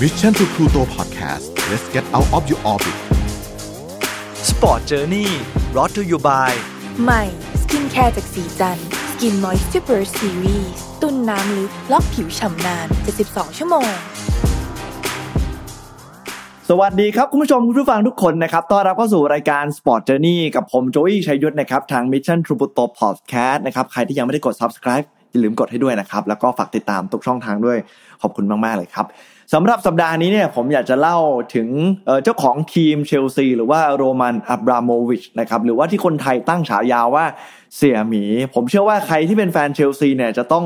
Mission to Pluto Podcast let's get out of your orbit Sport Journey brought to you by ใหม่สกินแคร์จากศรีจันทร์ Skin Moisture Series ตุนน้ำลึกล็อกผิวฉ่ำนาน 72 ชั่วโมงสวัสดีครับ คุณผู้ชม คุณผู้ฟังทุกคนนะครับ ต้อนรับเข้าสู่รายการ Sport Journey กับผมโจอี้ชัยยุทธนะครับ ทาง Mission True p u t o Podcast นะครับ ใครที่ยังไม่ได้กด Subscribe อย่าลืมกดให้ด้วยนะครับ แล้วก็ฝากติดตามทุกช่องทางด้วยขอบคุณมาก ๆ เลยครับสำหรับสัปดาห์นี้เนี่ยผมอยากจะเล่าถึงเจ้าของทีมเชลซี หรือว่าโรมันอับราโมวิชนะครับหรือว่าที่คนไทยตั้งฉายาว่าเสี่ยหมี ผมเชื่อว่าใครที่เป็นแฟนเชลซีเนี่ยจะต้อง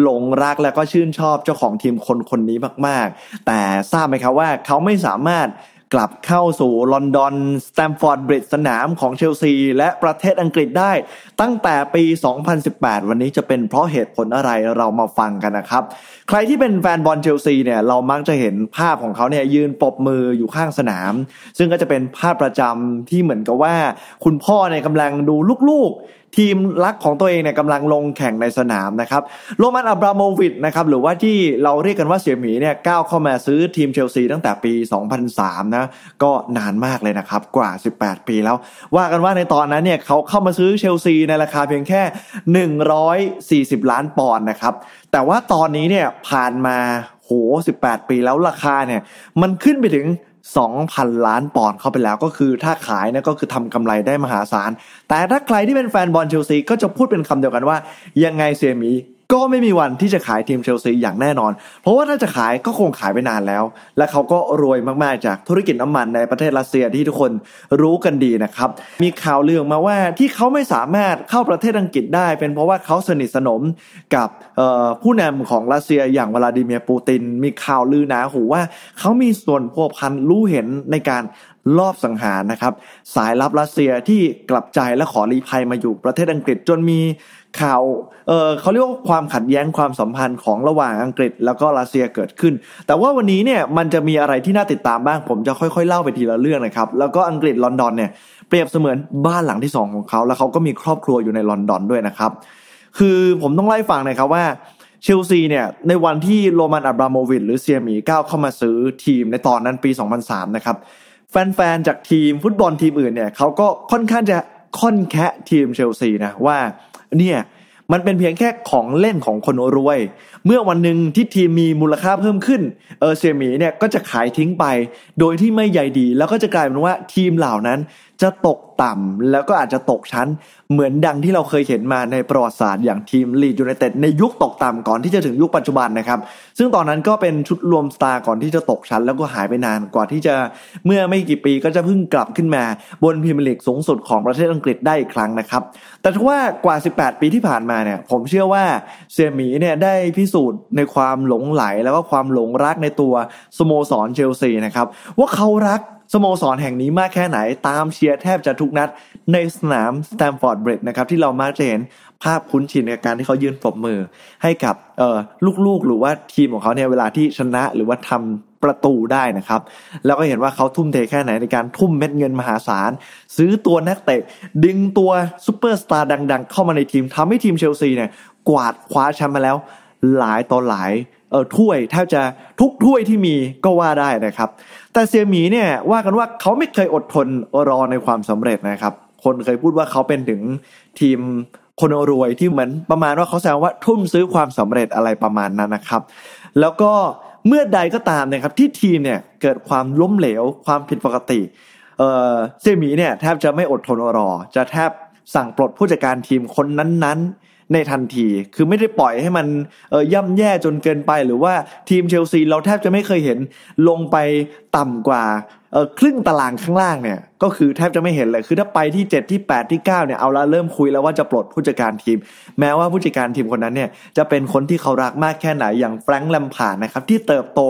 หลงรักและก็ชื่นชอบเจ้าของทีมคนคนนี้มาก ๆ แต่ทราบไหมครับว่าเขาไม่สามารถ กลับเข้าสู่ลอนดอนสแตมฟอร์ดบริดสนามของเชลซี และประเทศอังกฤษได้ ตั้งแต่ปี 2018 วันนี้จะเป็นเพราะเหตุผลอะไรเรามาฟังกันนะครับ ใครที่เป็นแฟนบอลเชลซีเนี่ยเรามักจะเห็นภาพของเขาเนี่ยยืนปบมืออยู่ข้างสนาม ซึ่งก็จะเป็นภาพประจำที่เหมือนกับว่า คุณพ่อเนี่ยกำลังดูลูกๆ ทีมรักของตัวเองเนี่ยกำลังลงแข่งในสนามนะครับโรมันอับราโมวิชนะครับหรือว่าที่เราเรียกกันว่าเสี่ยหมีเนี่ยก้าวเข้ามาซื้อทีมเชลซีตั้งแต่ปี 2003 นะก็นานมากเลยนะครับกว่า 18 ปีแล้ว ว่ากันว่าในตอนนั้นเนี่ยเขาเข้ามาซื้อเชลซีในราคาเพียงแค่ 140 ล้านปอนด์นะครับ แต่ว่าตอนนี้เนี่ยผ่านมาโห18 ปีแล้วราคาเนี่ย มันขึ้นไปถึง 2,000 ล้านปอนด์เข้าไปแล้วก็คือถ้าขายเนี่ยก็คือทำกำไรได้มหาศาล แต่ถ้าใครที่เป็นแฟนบอลเชลซีก็จะพูดเป็นคำเดียวกันว่า ยังไงเซียมี ก็ไม่มีวันที่จะขายทีมเชลซีอย่างแน่นอน เพราะว่าถ้าจะขายก็คงขายไปนานแล้ว และเขาก็รวยมากๆจากธุรกิจน้ำมันในประเทศรัสเซียที่ทุกคนรู้กันดีนะครับ มีข่าวเรื่องมาว่าที่เขาไม่สามารถเข้าประเทศอังกฤษได้ เป็นเพราะว่าเขาสนิทสนมกับผู้นำของรัสเซียอย่างวลาดิเมียร์ปูติน มีข่าวลือหนาหูว่าเขามีส่วนพัวพันรู้เห็นในการ ลอบสังหารนะครับ สายลับรัสเซียที่กลับใจและขอรีภัยมาอยู่ประเทศอังกฤษจนมีข่าวเออเขาเรียกว่าความขัดแย้งความสัมพันธ์ของระหว่างอังกฤษแล้วก็รัสเซียเกิดขึ้น แต่ว่าวันนี้เนี่ยมันจะมีอะไรที่น่าติดตามบ้างผมจะค่อยๆเล่าไปทีละเรื่องนะครับ แล้วก็อังกฤษลอนดอนเนี่ยเปรียบเสมือนบ้านหลังที่สองของเขาแล้วเขาก็มีครอบครัวอยู่ในลอนดอนด้วยนะครับ คือผมต้องไล่ฟังนะครับว่าเชลซีเนี่ยในวันที่โรมันอับราโมวิชหรือเซียมีก้าวเข้ามาซื้อทีมในตอนนั้นปี 2003 นะครับ แฟนๆจากทีมฟุตบอลทีมอื่นเนี่ยเขาก็ค่อนข้างจะค่อนแคะทีมเชลซีนะว่าเนี่ยมันเป็นเพียงแค่ของเล่นของคนรวย เมื่อวันหนึ่งที่ทีมมีมูลค่าเพิ่มขึ้น เออเสี่ยหมีเนี่ยก็จะขายทิ้งไป โดยที่ไม่ใยดี แล้วก็จะกลายเป็นว่าทีมเหล่านั้นจะตกต่ำแล้วก็อาจจะตกชั้น เหมือนดังที่เราเคยเห็นมาในประวัติศาสตร์อย่างทีมลีดส์ยูไนเต็ดในยุคตกต่ำก่อนที่จะถึงยุคปัจจุบันนะครับ ซึ่งตอนนั้นก็เป็นชุดรวมสตาร์ก่อนที่จะตกชั้น แล้วก็หายไปนานกว่าที่จะเมื่อไม่กี่ปีก็จะเพิ่งกลับขึ้นมาบนพรีเมียร์ลีกสูงสุดของประเทศอังกฤษได้อีกครั้งนะครับ แต่ถ้าว่ากว่า 18 ปีที่ผ่านมาเนี่ยผมเชื่อว่าเสี่ยหมีเนี่ยได้พิสูจน์ในความหลงใหลแล้วก็ความหลงรักในตัวสโมสรเชลซีนะครับว่าเขารัก สโมสรแห่งนี้มากแค่ไหนตามเชียร์แทบจะทุกนัด ในสนามสแตมฟอร์ดบริดจ์นะครับที่เรามักจะเห็นภาพคุ้นชินในการที่เขายืนปรบมือ ให้กับเออลูกๆ หรือว่าทีมของเขาเนี่ยเวลาที่ชนะหรือว่าทำประตูได้นะครับ แล้วก็เห็นว่าเขาทุ่มเทแค่ไหนในการทุ่มเม็ดเงินมหาศาล ซื้อตัวนักเตะ ดึงตัวซูเปอร์สตาร์ดัง ๆ เข้ามาในทีมทำให้ทีมเชลซีเนี่ยกวาดคว้าแชมป์มาแล้วหลายต่อหลาย ออถ้วยแทบจะทุกถ้วยที่มีก็ว่าได้นะครับ แต่เสี่ยหมีเนี่ยว่ากันว่าเขาไม่เคยอดทนรอในความสำเร็จนะครับ คนเคยพูดว่าเขาเป็นถึงทีมคนรวยที่เหมือนประมาณว่าเขาแซวว่าทุ่มซื้อความสำเร็จอะไรประมาณนั้นนะครับ แล้วก็เมื่อใดก็ตามนะครับที่ทีมเนี่ยเกิดความล้มเหลวความผิดปกติเออเซียหมีเนี่ยแทบจะไม่อดทนรอ จะแทบสั่งปลดผู้จัดการทีมคนนั้นๆ ในทันที คือไม่ได้ปล่อยให้มันเย่ำแย่จนเกินไป หรือว่าทีมเชลซีเราแทบจะไม่เคยเห็นลงไปต่ำกว่าครึ่งตารางข้างล่างเนี่ย ก็คือแทบจะไม่เห็นเลย คือถ้าไปที่ 7 ที่ 8 ที่ 9 เนี่ย เอาละเริ่มคุยแล้วว่าจะปลดผู้จัดการทีม แม้ว่าผู้จัดการทีมคนนั้นเนี่ย จะเป็นคนที่เขารักมากแค่ไหน อย่างแฟรงค์แลมพาร์ดนะครับ ที่เติบโต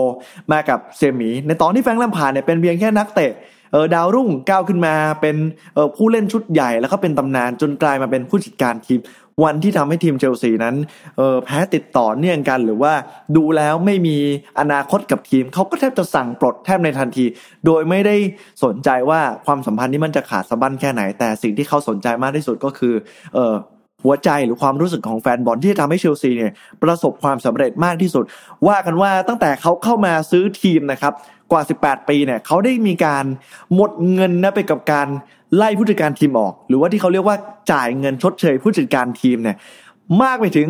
มากับเสี่ยหมี ในตอนที่แฟรงค์แลมพาร์ดเนี่ยเป็นเพียงแค่นักเตะเออดาวรุ่งก้าวขึ้นมาเป็นเออผู้เล่นชุดใหญ่แล้วก็เป็นตำนานจนกลายมาเป็นผู้จัดการทีม วันที่ทำให้ทีมเชลซีนั้นเออแพ้ติดต่อเนื่องกัน หรือว่าดูแล้วไม่มีอนาคตกับทีมเขาก็แทบจะสั่งปลดแทบในทันที โดยไม่ได้สนใจว่าความสัมพันธ์นี้มันจะขาดสะบั้นแค่ไหน แต่สิ่งที่เขาสนใจมากที่สุดก็คือเออหัวใจหรือความรู้สึกของแฟนบอลที่จะทำให้เชลซีเนี่ยประสบความสำเร็จมากที่สุด ว่ากันว่าตั้งแต่เขาเข้ามาซื้อทีมนะครับกว่า 18 ปีเนี่ยเขาได้มีการหมดเงินนะไปกับการ ไล่ผู้จัดการทีมออก หรือว่าที่เขาเรียกว่าจ่ายเงินชดเชยผู้จัดการทีมเนี่ยมากไปถึง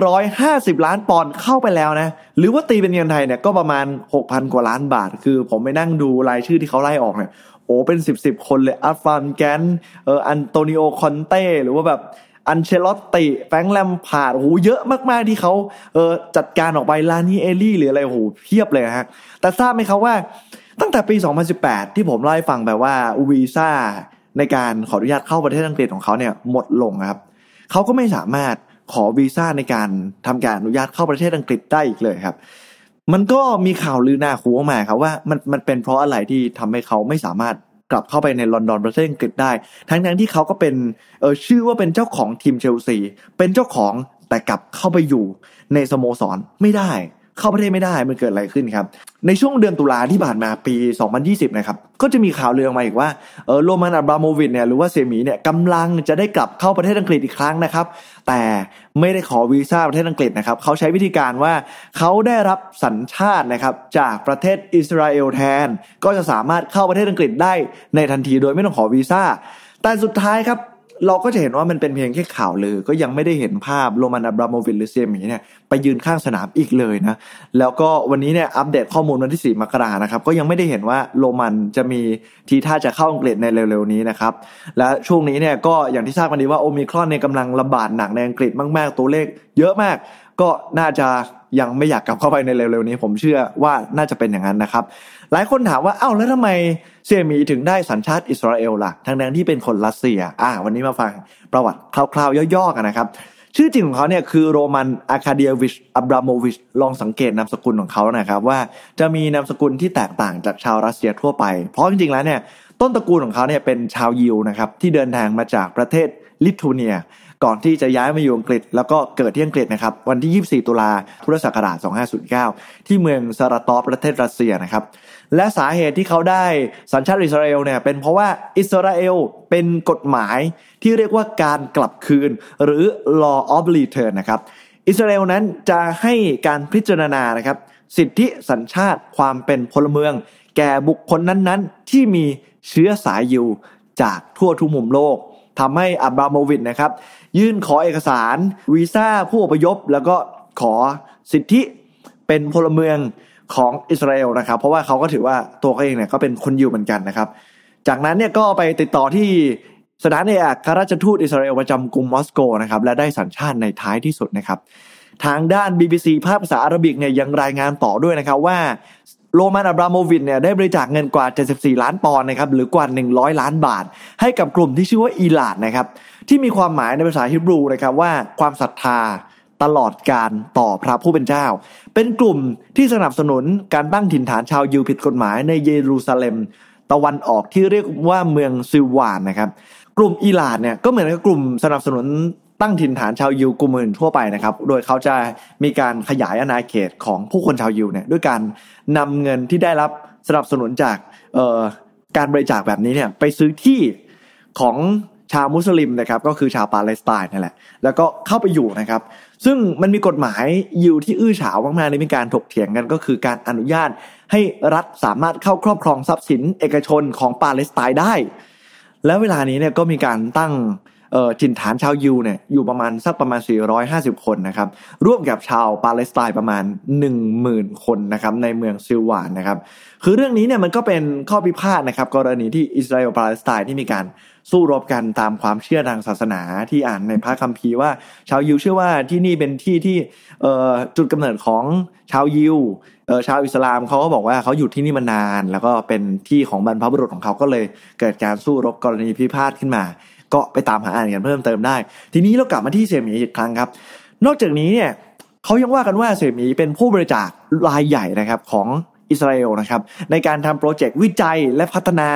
150 ล้านปอนด์เข้าไปแล้วนะ หรือว่าตีเป็นเงินไทยเนี่ยก็ประมาณ 6,000 กว่าล้านบาท คือผมไปนั่งดูรายชื่อที่เขาไล่ออกเนี่ยโอ้เป็น10บสคนเลยอัฟรามแกรนท์เอออันโตนิโอคอนเต้หรือว่าแบบอันเชลอตติแฟรงค์แลมพาร์ดโอ้โหเยอะมากๆที่เขาเออจัดการออกไปรานิเอรี่หรืออะไรโอ้โหเพียบเลยฮะแต่ทราบไหมครับว่า ตั้งแต่ปี 2018 ที่ผมเล่าให้ฟังแบบว่าวีซ่าในการขออนุญาตเข้าประเทศอังกฤษของเขาเนี่ยหมดลงครับเขาก็ไม่สามารถขอวีซ่าในการทำการอนุญาตเข้าประเทศอังกฤษได้อีกเลยครับ มันก็มีข่าวลือหน้าคูออกมาครับว่ามันมันเป็นเพราะอะไรที่ทำให้เขาไม่สามารถกลับเข้าไปในลอนดอนประเทศอังกฤษได้ ทั้งทั้งที่เขาก็เป็นเออชื่อว่าเป็นเจ้าของทีมเชลซีเป็นเจ้าของแต่กลับเข้าไปอยู่ในสโมสรไม่ได้ เข้าประเทศไม่ได้มันเกิดอะไรขึ้นครับ ในช่วงเดือนตุลาที่ผ่านมาปี 2020 นะครับ ก็จะมีข่าวเรื่องมาอีกว่าเออโรมันอับราโมวิชเนี่ยหรือว่าเซมีเนี่ยกำลังจะได้กลับเข้าประเทศอังกฤษอีกครั้งนะครับ แต่ไม่ได้ขอวีซ่าประเทศอังกฤษนะครับเขาใช้วิธีการว่าเขาได้รับสัญชาตินะครับจากประเทศอิสราเอลแทน ก็จะสามารถเข้าประเทศอังกฤษได้ในทันทีโดยไม่ต้องขอวีซ่าแต่สุดท้ายครับ เราก็จะเห็นว่ามันเป็นเพียงแค่ข่าวลือ ก็ยังไม่ได้เห็นภาพโรมันอับราโมวิชหรือเซียมีเนี่ยไปยืนข้างสนามอีกเลยนะ แล้วก็วันนี้เนี่ยอัปเดตข้อมูลวันที่ 4 มกรานะครับ ก็ยังไม่ได้เห็นว่าโรมันจะมีทีท่าจะเข้าอังกฤษในเร็วๆนี้นะครับ และช่วงนี้เนี่ยก็อย่างที่ทราบกันดีว่าโอมิครอนในกำลังระบาดหนักในอังกฤษมาก ๆ ตัวเลขเยอะมาก ก็น่าจะ ยังไม่อยากกลับเข้าไปในเร็วๆนี้ ผมเชื่อว่าน่าจะเป็นอย่างนั้นนะครับ หลายคนถามว่าเอ้าแล้วทำไมเซียมีถึงได้สัญชาติอิสราเอลล่ะทั้งนั้นที่เป็นคนรัสเซีย อ่า วันนี้มาฟังประวัติคร่าวๆย่อๆกันนะครับชื่อจริงของเขาเนี่ยคือโรมันอาคาเดียวิชอับราโมวิชลองสังเกตนามสกุลของเขานะครับ ว่าจะมีนามสกุลที่แตกต่างจากชาวรัสเซียทั่วไป เพราะจริงๆแล้วเนี่ยต้นตระกูลของเขาเนี่ยเป็นชาวยิวนะครับที่เดินทางมาจากประเทศลิทัวเนีย ก่อนที่จะย้ายมาอยู่อังกฤษ แล้วก็เกิดที่อังกฤษนะครับวันที่ 24 ตุลาพุทธศักราช 2509 ที่เมืองซาราตอฟประเทศรัสเซียนะครับและสาเหตุที่เขาได้สัญชาติอิสราเอลเนี่ยเป็นเพราะว่าอิสราเอลเป็นกฎหมายที่เรียกว่าการกลับคืน หรือ law of return นะครับอิสราเอลนั้นจะให้การพิจารณานะครับสิทธิสัญชาติความเป็นพลเมือง แก่บุคคลนั้นๆ ที่มีเชื้อสายอยู่ จากทั่วทุกมุมโลกทำให้อับราโมวิชนะครับ ยื่นขอเอกสารวีซ่าผู้อพยพ แล้วก็ขอสิทธิเป็นพลเมืองของอิสราเอลนะครับ เพราะว่าเขาก็ถือว่าตัวเขาเองเนี่ยก็เป็นคนยิวเหมือนกันนะครับ จากนั้นเนี่ยก็ไปติดต่อที่สถานเอกอัครราชทูตอิสราเอลประจำกรุงมอสโกนะครับและได้สัญชาติในท้ายที่สุดนะครับ ทางด้าน BBC ภาคภาษาอาหรับิกเนี่ยยังรายงานต่อด้วยนะครับว่า โรมันอับราโมวินเนี่ยได้บริจาคเงินกว่า 74 ล้านปอนด์นะครับหรือกว่า 100 ล้านบาท ให้กับกลุ่มที่ชื่อว่าอีลาดนะครับที่มีความหมายในภาษาฮิบรูนะครับว่าความศรัทธาตลอดการต่อพระผู้เป็นเจ้า เป็นกลุ่มที่สนับสนุนการตั้งถิ่นฐานชาวยิวผิดกฎหมายในเยรูซาเล็ม ตะวันออกที่เรียกว่าเมืองซิวานนะครับกลุ่มอิหลาดเนี่ยก็เหมือนกับกลุ่มสนับสนุน ตั้งถิ่นฐานชาวยิวกลุ่มอื่นทั่วไปนะครับ โดยเขาจะมีการขยายอาณาเขตของผู้คนชาวยิวเนี่ยด้วยการนำเงินที่ได้รับสนับสนุนจากการบริจาคแบบนี้เนี่ยไปซื้อที่ของชาวมุสลิมนะครับก็คือชาวปาเลสไตน์นั่นแหละแล้วก็เข้าไปอยู่นะครับ ซึ่งมันมีกฎหมายอยู่ที่อื้อฉาวมากๆในมีการถกเถียงกันก็คือการอนุญาตให้รัฐสามารถเข้าครอบครองทรัพย์สินเอกชนของปาเลสไตน์ได้ แล้วเวลานี้เนี่ยก็มีการตั้ง จินฐานชาวยิวเนี่ยอยู่ประมาณสักประมาณ 450 คนนะครับร่วมกับชาวปาเลสไตน์ประมาณ 10,000 คนนะครับในเมืองซิลวานนะครับคือเรื่องนี้เนี่ยมันก็เป็นข้อพิพาทนะครับกรณีที่อิสราเอลปาเลสไตน์ที่มีการสู้รบกันตามความเชื่อทางศาสนาที่อ่านในพระคัมภีร์ว่า ชาวยิวเชื่อว่าที่นี่เป็นที่ที่จุดกำเนิดของชาวยิวชาวอิสลามเขาก็บอกว่าเขาอยู่ที่นี่มานาน แล้วก็เป็นที่ของบรรพบุรุษของเขาก็เลยเกิดการสู้รบกรณีพิพาทขึ้นมา ก็ไปตามหาอ่านกันเพิ่มเติมได้ ทีนี้เรากลับมาที่เสี่ยหมีอีกครั้งครับ นอกจากนี้เนี่ยเขายังว่ากันว่าเสี่ยหมีเป็นผู้บริจาครายใหญ่นะครับของอิสราเอลนะครับในการทำโปรเจกต์วิจัยและพัฒนา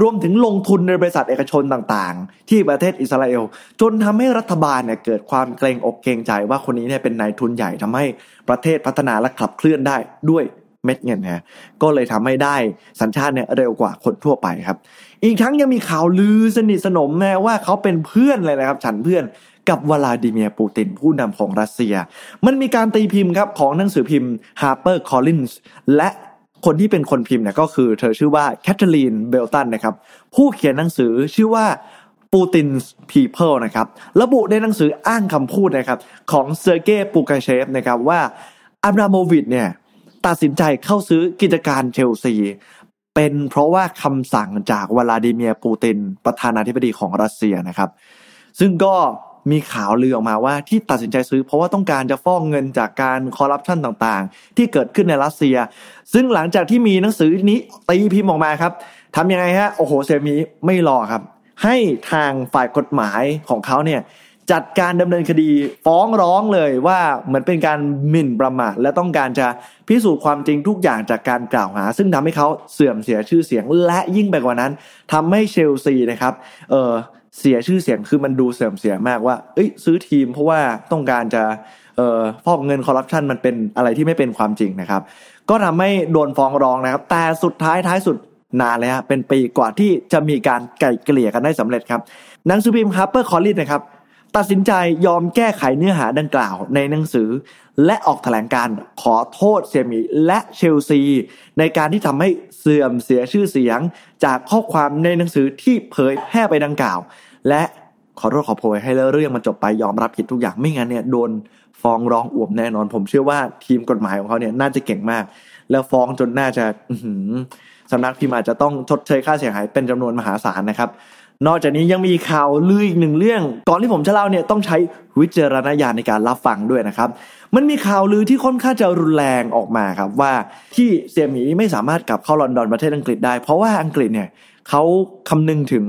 รวมถึงลงทุนในบริษัทเอกชนต่างๆ ที่ประเทศอิสราเอล จนทำให้รัฐบาลเนี่ยเกิดความเกรงอกเกรงใจว่าคนนี้เนี่ยเป็นนายทุนใหญ่ทำให้ประเทศพัฒนาและขับเคลื่อนได้ด้วย เม็ดเงินฮะก็เลยทำให้ได้สัญชาติเนี่ยเร็วกว่าคนทั่วไปครับ อีกทั้งยังมีข่าวลือสนิทสนมแม้ว่าเขาเป็นเพื่อนเลยนะครับ ฉันเพื่อนกับวลาดิเมียร์ปูตินผู้นำของรัสเซีย มันมีการตีพิมพ์ครับของหนังสือพิมพ์ Harper Collins และคนที่เป็นคนพิมพ์เนี่ยก็คือเธอชื่อว่าแคทเธอรีนเบลตันนะครับ ผู้เขียนหนังสือชื่อว่าปูติน People นะครับระบุในหนังสืออ้างคำพูดนะครับของเซอร์เกย์ปูกาเชฟนะครับว่าอับราโมวิชเนี่ย ตัดสินใจเข้าซื้อกิจการเชลซี เป็นเพราะว่าคำสั่งจากวลาดิเมียร์ปูติน ประธานาธิบดีของรัสเซียนะครับ ซึ่งก็มีข่าวลือออกมาว่าที่ตัดสินใจซื้อ เพราะว่าต้องการจะฟอกเงินจากการคอร์รัปชันต่างๆ ที่เกิดขึ้นในรัสเซีย ซึ่งหลังจากที่มีหนังสือนี้ตีพิมพ์ออกมาครับทำยังไงฮะโอ้โหเสี่ยหมีไม่รอครับ ให้ทางฝ่ายกฎหมายของเขาเนี่ย จัดการดำเนินคดีฟ้องร้องเลยว่าเหมือนเป็นการหมิ่นประมาทและต้องการจะพิสูจน์ความจริงทุกอย่างจากการกล่าวหา ซึ่งทำให้เขาเสื่อมเสียชื่อเสียงและยิ่งไปกว่านั้นทำให้เชลซีนะครับเออเสียชื่อเสียงคือมันดูเสื่อมเสียมากว่า เอ้ยซื้อทีมเพราะว่าต้องการจะเอ่อฟอกเงินคอร์รัปชันมันเป็นอะไรที่ไม่เป็นความจริงนะครับ ก็ทำให้โดนฟ้องร้องนะครับ แต่สุดท้ายท้ายสุดนานเลยฮะเป็นปีกว่าที่จะมีการไกล่เกลี่ยกันได้สำเร็จครับหนังสือพิมพ์ Harper Collins นะครับ ตัดสินใจยอมแก้ไขเนื้อหาดังกล่าวในหนังสือ และออกแถลงการณ์ขอโทษเสี่ยหมีและเชลซี ในการที่ทำให้เสื่อมเสียชื่อเสียง จากข้อความในหนังสือที่เผยแพร่ไปดังกล่าว และขอโทษขอโพยให้เรื่องมันจบไปยอมรับผิดทุกอย่างไม่งั้นเนี่ยโดนฟ้องร้องอ่วมแน่นอน ผมเชื่อว่าทีมกฎหมายของเขาเนี่ยน่าจะเก่งมาก แล้วฟ้องจนน่าจะสำนักพิมพ์อาจจะต้องชดเชยค่าเสียหายเป็นจำนวนมหาศาลนะครับ นอกจากนี้ยังมีข่าวลืออีกหนึ่งเรื่อง ก่อนที่ผมจะเล่าเนี่ยต้องใช้วิจารณญาณในการรับฟังด้วยนะครับ มันมีข่าวลือที่ค่อนข้างจะรุนแรงออกมาครับว่าที่เซียหมีไม่สามารถกลับเข้าลอนดอนประเทศอังกฤษได้ เพราะว่าอังกฤษเนี่ยเขาคำนึงถึง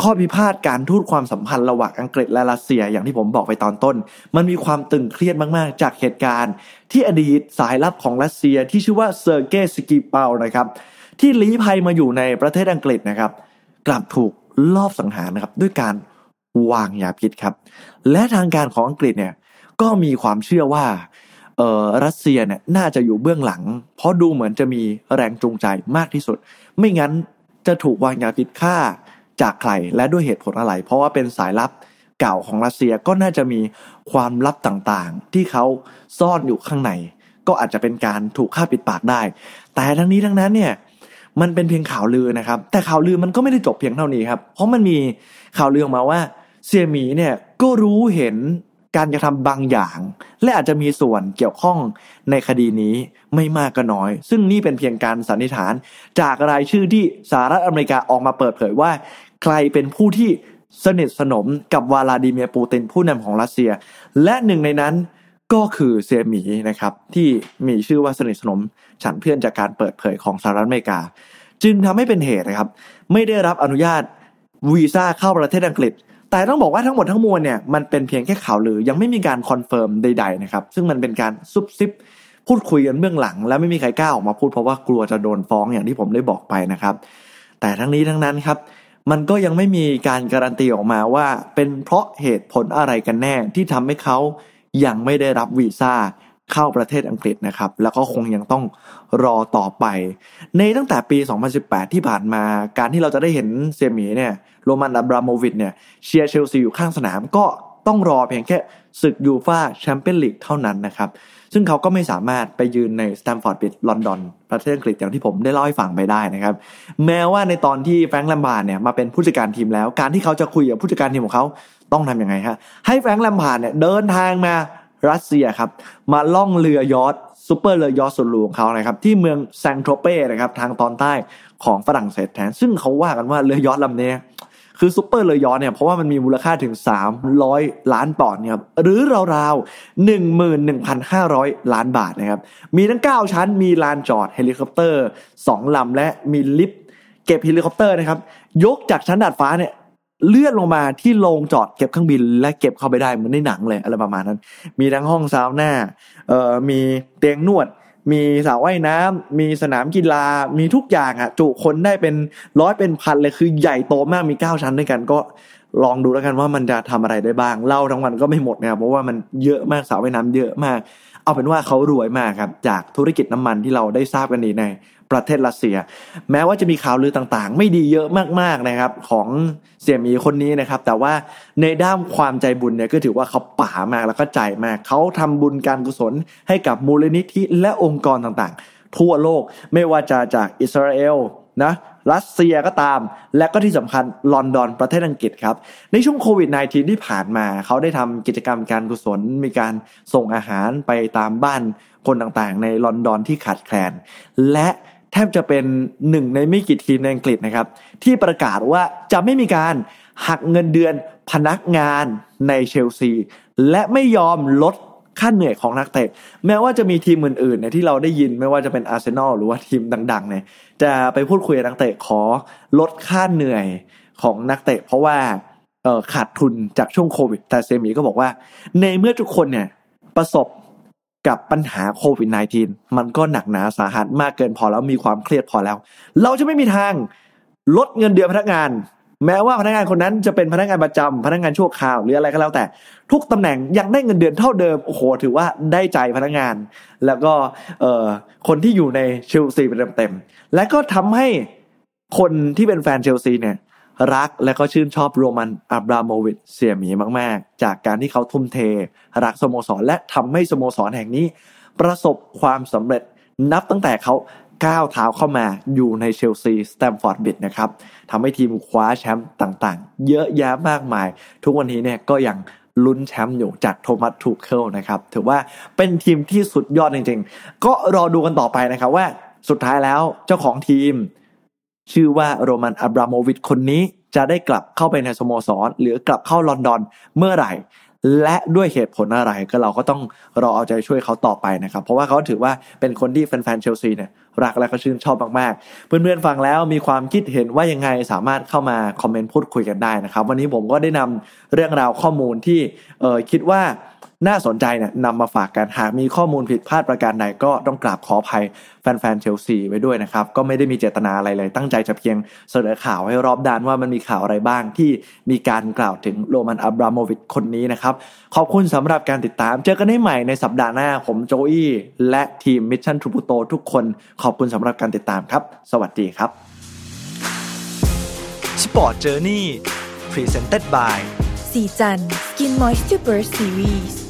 ข้อพิพาทการทูตความสัมพันธ์ระหว่างอังกฤษและรัสเซียอย่างที่ผมบอกไปตอนต้น มันมีความตึงเครียดมาก ๆ จากเหตุการณ์ ที่อดีตสายลับของรัสเซียที่ชื่อว่าเซอร์เกย์สกริปาลนะครับที่ลี้ภัยมาอยู่ในประเทศอังกฤษนะครับ กลับถูก ลอบสังหารนะครับ ด้วยการวางยาพิษครับ และทางการของอังกฤษเนี่ยก็มีความเชื่อว่าเออรัสเซียเนี่ยน่าจะอยู่เบื้องหลัง เพราะดูเหมือนจะมีแรงจูงใจมากที่สุด ไม่งั้นจะถูกวางยาพิษฆ่าจากใครและด้วยเหตุผลอะไร เพราะว่าเป็นสายลับเก่าของรัสเซียก็น่าจะมีความลับต่างๆ ที่เขาซ่อนอยู่ข้างใน ก็อาจจะเป็นการถูกฆ่าปิดปากได้ แต่ทั้งนี้ทั้งนั้นเนี่ย มันเป็นเพียงข่าวลือนะครับ แต่ข่าวลือมันก็ไม่ได้จบเพียงเท่านี้ครับ เพราะมันมีข่าวลือออกมาว่าเซียหมีเนี่ยก็รู้เห็นการกระทำบางอย่าง และอาจจะมีส่วนเกี่ยวข้องในคดีนี้ไม่มากก็น้อย ซึ่งนี่เป็นเพียงการสันนิษฐาน จากรายชื่อที่สหรัฐอเมริกาออกมาเปิดเผยว่า ใครเป็นผู้ที่สนิทสนมกับวลาดิเมียร์ปูตินผู้นำของรัสเซีย และหนึ่งในนั้น ก็คือเสี่ยหมีนะครับที่มีชื่อว่าสนิทสนมฉันเพื่อนจากการเปิดเผยของสหรัฐอเมริกา จึงทำให้เป็นเหตุนะครับ ไม่ได้รับอนุญาตวีซ่าเข้าประเทศอังกฤษ แต่ต้องบอกว่าทั้งหมดทั้งมวลเนี่ยมันเป็นเพียงแค่ข่าวลือยังไม่มีการคอนเฟิร์มใดๆนะครับซึ่งมันเป็นการซุบซิบพูดคุยกันเบื้องหลัง และไม่มีใครกล้าออกมาพูดเพราะว่ากลัวจะโดนฟ้องอย่างที่ผมได้บอกไปนะครับ แต่ทั้งนี้ทั้งนั้นครับมันก็ยังไม่มีการการันตีออกมาว่า เป็นเพราะเหตุผลอะไรกันแน่ที่ทำให้เขา ยังไม่ได้รับวีซ่าเข้าประเทศอังกฤษนะครับ แล้วก็คงยังต้องรอต่อไป ในตั้งแต่ปี 2018 ที่ผ่านมา การที่เราจะได้เห็นเซมีเนี่ยโรมันอับราโมวิชเนี่ยเชียร์เชลซีอยู่ข้างสนามก็ต้องรอเพียงแค่ศึกยูฟาแชมเปี้ยนลีกเท่านั้นนะครับ ซึ่งเขาก็ไม่สามารถไปยืนในสแตมฟอร์ดบริดจ์ลอนดอน ประเทศอังกฤษอย่างที่ผมได้เล่าให้ฟังไปได้นะครับ แม้ว่าในตอนที่แฟรงค์แลมพาร์ดเนี่ยมาเป็นผู้จัดการทีมแล้ว การที่เขาจะคุยกับผู้จัดการทีมของเขา ต้องทำยังไงฮะ ให้แฟรงค์แลมพาร์ดเนี่ยเดินทางมารัสเซียครับ มาล่องเรือยอชต์ซูเปอร์เรือยอชต์สุดหรูของเขานะครับ ที่เมืองแซงโทรเป้นะครับทางตอนใต้ของฝรั่งเศสแทน ซึ่งเขาว่ากันว่าเรือยอชต์ลำนี้คือซูเปอร์เรือยอชต์เนี่ยเพราะว่ามันมีมูลค่าถึง 300 ล้านปอนด์ครับหรือราวๆ11,500 ล้านบาทนะครับมีทั้ง 9 ชั้นมีลานจอดเฮลิคอปเตอร์ 2 ลำและมีลิฟต์เก็บเฮลิคอปเตอร์นะครับยกจากชั้นดาดฟ้าเนี่ย เลื่อนลงมาที่โรงจอดเก็บเครื่องบิน และเก็บเข้าไปได้เหมือนในหนังเลยอะไรประมาณนั้น มีทั้งห้องซาวน่าเอ่อมีเตียงนวด มีสระว่ายน้ำมีสนามกีฬามีทุกอย่างอะจุคนได้เป็นร้อยเป็นพันเลยคือใหญ่โตมากมีเก้าชั้นด้วยกันก็ ลองดูแล้วกันว่ามันจะทำอะไรได้บ้างเล่าทั้งวันก็ไม่หมดนะครับเพราะว่ามันเยอะมากสระว่ายน้ำเยอะมาก เอาเป็นว่าเขารวยมากครับจากธุรกิจน้ำมันที่เราได้ทราบกันดีในประเทศรัสเซีย แม้ว่าจะมีข่าวลือต่างๆ ไม่ดีเยอะมากๆนะครับของเสี่ยมีคนนี้นะครับ แต่ว่าในด้านความใจบุญเนี่ยก็ถือว่าเขาป่ามากแล้วก็ใจมากเขาทำบุญการกุศลให้กับมูลนิธิและองค์กรต่างๆ ทั่วโลกไม่ว่าจะจากอิสราเอลนะ รัสเซียก็ตาม และก็ที่สำคัญลอนดอนประเทศอังกฤษครับ ในช่วงโควิด -19 ที่ผ่านมาเขาได้ทำกิจกรรมการกุศล มีการส่งอาหารไปตามบ้านคนต่างๆ ในลอนดอนที่ขาดแคลน และแทบจะเป็นหนึ่งในไม่กี่ทีมในอังกฤษนะครับ ที่ประกาศว่าจะไม่มีการหักเงินเดือนพนักงานในเชลซี และไม่ยอมลด ค่าเหนื่อยของนักเตะ แม้ว่าจะมีทีมอื่นๆเนี่ยที่เราได้ยินไม่ว่าจะเป็นอาร์เซนอลหรือว่าทีมดังๆเนี่ยจะไปพูดคุยกับนักเตะขอลดค่าเหนื่อยของนักเตะ เพราะว่าเขาดทุนจากช่วงโควิด แต่เซมีก็บอกว่า ในเมื่อทุกคนเนี่ยประสบกับปัญหาโควิด -19 มันก็หนักหนาสาหัสมากเกินพอแล้วมีความเครียดพอแล้ว เราจะไม่มีทางลดเงินเดือนพนักงาน แม้ว่าพนักงานคนนั้นจะเป็นพนักงานประจำพนักงานชั่วคราวหรืออะไรก็แล้วแต่ ทุกตำแหน่งยังได้เงินเดือนเท่าเดิมโอ้โหถือว่าได้ใจพนักงาน แล้วก็เอ่อคนที่อยู่ในเชลซีเป็นเต็มๆและก็ทำให้คนที่เป็นแฟนเชลซีเนี่ยรักและก็ชื่นชอบโรมันอับราโมวิชเสียหมีมาก ๆ จากการที่เขาทุ่มเท รักสโมสรและทำให้สโมสรแห่งนี้ ประสบความสำเร็จนับตั้งแต่เขา ก้าวเท้าเข้ามาอยู่ในเชลซี Stamford Bridge นะครับทำให้ทีมคว้าแชมป์ต่างๆ เยอะแยะมากมาย ทุกวันนี้เนี่ยก็ยังลุ้นแชมป์อยู่จากโทมัสทูเคิลนะครับถือว่าเป็นทีมที่สุดยอดจริงๆ ก็รอดูกันต่อไปนะครับว่าสุดท้ายแล้วเจ้าของทีม ชื่อว่าโรมันอับราโมวิชคนนี้จะได้กลับเข้าไปในสโมสร หรือกลับเข้าลอนดอนเมื่อไหร่ และด้วยเหตุผลอะไรก็เราก็ต้องรอเอาใจช่วยเขาต่อไปนะครับ เพราะว่าเขาถือว่าเป็นคนที่แฟนๆเชลซีเนี่ย รักและก็ชื่นชอบมากๆ เพื่อนๆฟังแล้วมีความคิดเห็นว่ายังไงสามารถเข้ามาคอมเมนต์พูดคุยกันได้นะครับ วันนี้ผมก็ได้นำเรื่องราวข้อมูลที่คิดว่า น่าสนใจเนี่ยนำมาฝากกันหากมีข้อมูลผิดพลาดประการใดก็ต้องกราบขออภัยแฟนๆเชลซีไว้ด้วยนะครับ ก็ไม่ได้มีเจตนาอะไรเลย ตั้งใจจะเพียงเสนอข่าวให้รอบด้านว่ามันมีข่าวอะไรบ้างที่มีการกล่าวถึงโรมันอับราโมวิชคนนี้นะครับ ขอบคุณสำหรับการติดตาม เจอกันได้ใหม่ในสัปดาห์หน้าผมโจอี้และทีม Mission To Pluto ทุกคนขอบคุณสำหรับการติดตามครับ สวัสดีครับ Sport Journey Presented by ศรีจันทร์ Skin Moisture Burst Series